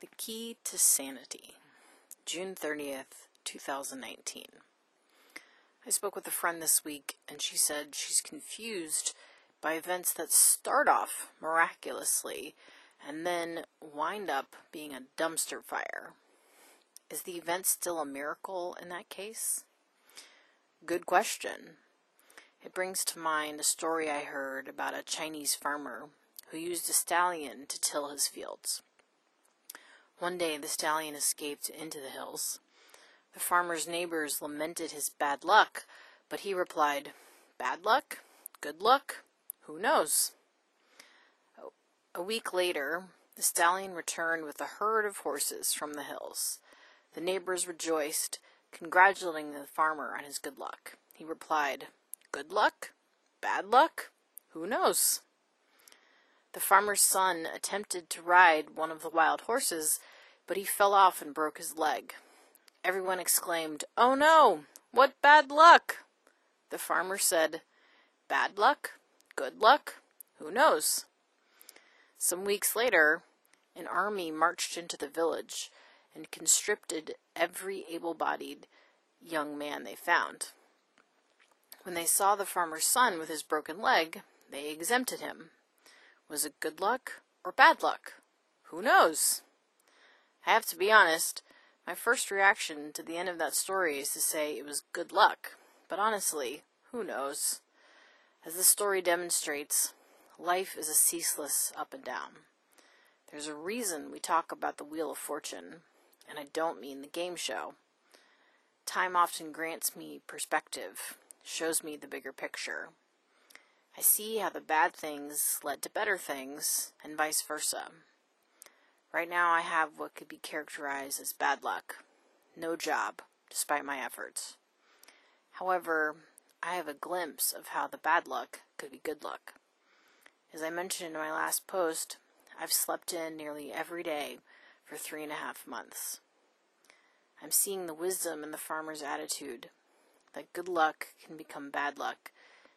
The Key to Sanity, June 30th, 2019. I spoke with a friend this week, and she said she's confused by events that start off miraculously and then wind up being a dumpster fire. Is the event still a miracle in that case? Good question. It brings to mind a story I heard about a Chinese farmer who used a stallion to till his fields. One day the stallion escaped into the hills. The farmer's neighbors lamented his bad luck, but he replied, Bad luck? Good luck? Who knows? A week later, the stallion returned with a herd of horses from the hills. The neighbors rejoiced, congratulating the farmer on his good luck. He replied, Good luck? Bad luck? Who knows? The farmer's son attempted to ride one of the wild horses, but he fell off and broke his leg. Everyone exclaimed, Oh no! What bad luck! The farmer said, Bad luck? Good luck? Who knows? Some weeks later, an army marched into the village and conscripted every able bodied young man they found. When they saw the farmer's son with his broken leg, they exempted him. Was it good luck or bad luck? Who knows? I have to be honest, my first reaction to the end of that story is to say it was good luck, but honestly, who knows? As the story demonstrates, life is a ceaseless up and down. There's a reason we talk about the Wheel of Fortune, and I don't mean the game show. Time often grants me perspective, shows me the bigger picture. I see how the bad things led to better things, and vice versa. Right now, I have what could be characterized as bad luck. No job, despite my efforts. However, I have a glimpse of how the bad luck could be good luck. As I mentioned in my last post, I've slept in nearly every day for three and a half months. I'm seeing the wisdom in the farmer's attitude that good luck can become bad luck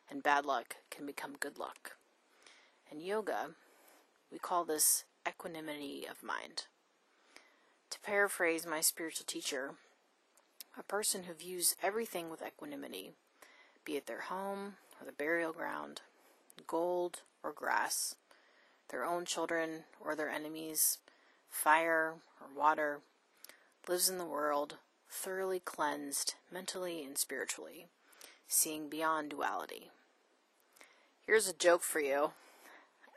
and bad luck can become good luck. In yoga, we call this equanimity of mind. To paraphrase my spiritual teacher, a person who views everything with equanimity, be it their home or the burial ground, gold or grass, their own children or their enemies, fire or water, lives in the world thoroughly cleansed mentally and spiritually, seeing beyond duality. Here's a joke for you.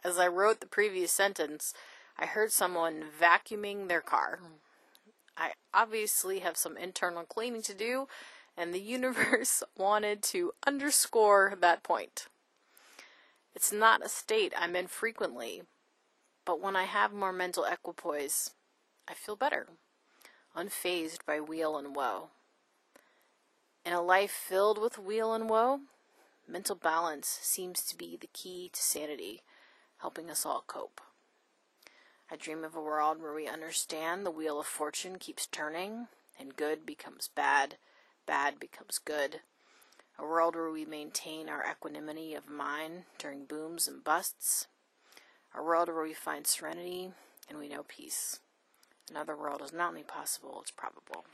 As I wrote the previous sentence, I heard someone vacuuming their car. I obviously have some internal cleaning to do, and the universe wanted to underscore that point. It's not a state I'm in frequently, but when I have more mental equipoise, I feel better, unfazed by weal and woe. In a life filled with weal and woe, mental balance seems to be the key to sanity, helping us all cope. I dream of a world where we understand the wheel of fortune keeps turning, and good becomes bad, bad becomes good. A world where we maintain our equanimity of mind during booms and busts. A world where we find serenity and we know peace. Another world is not only possible, it's probable.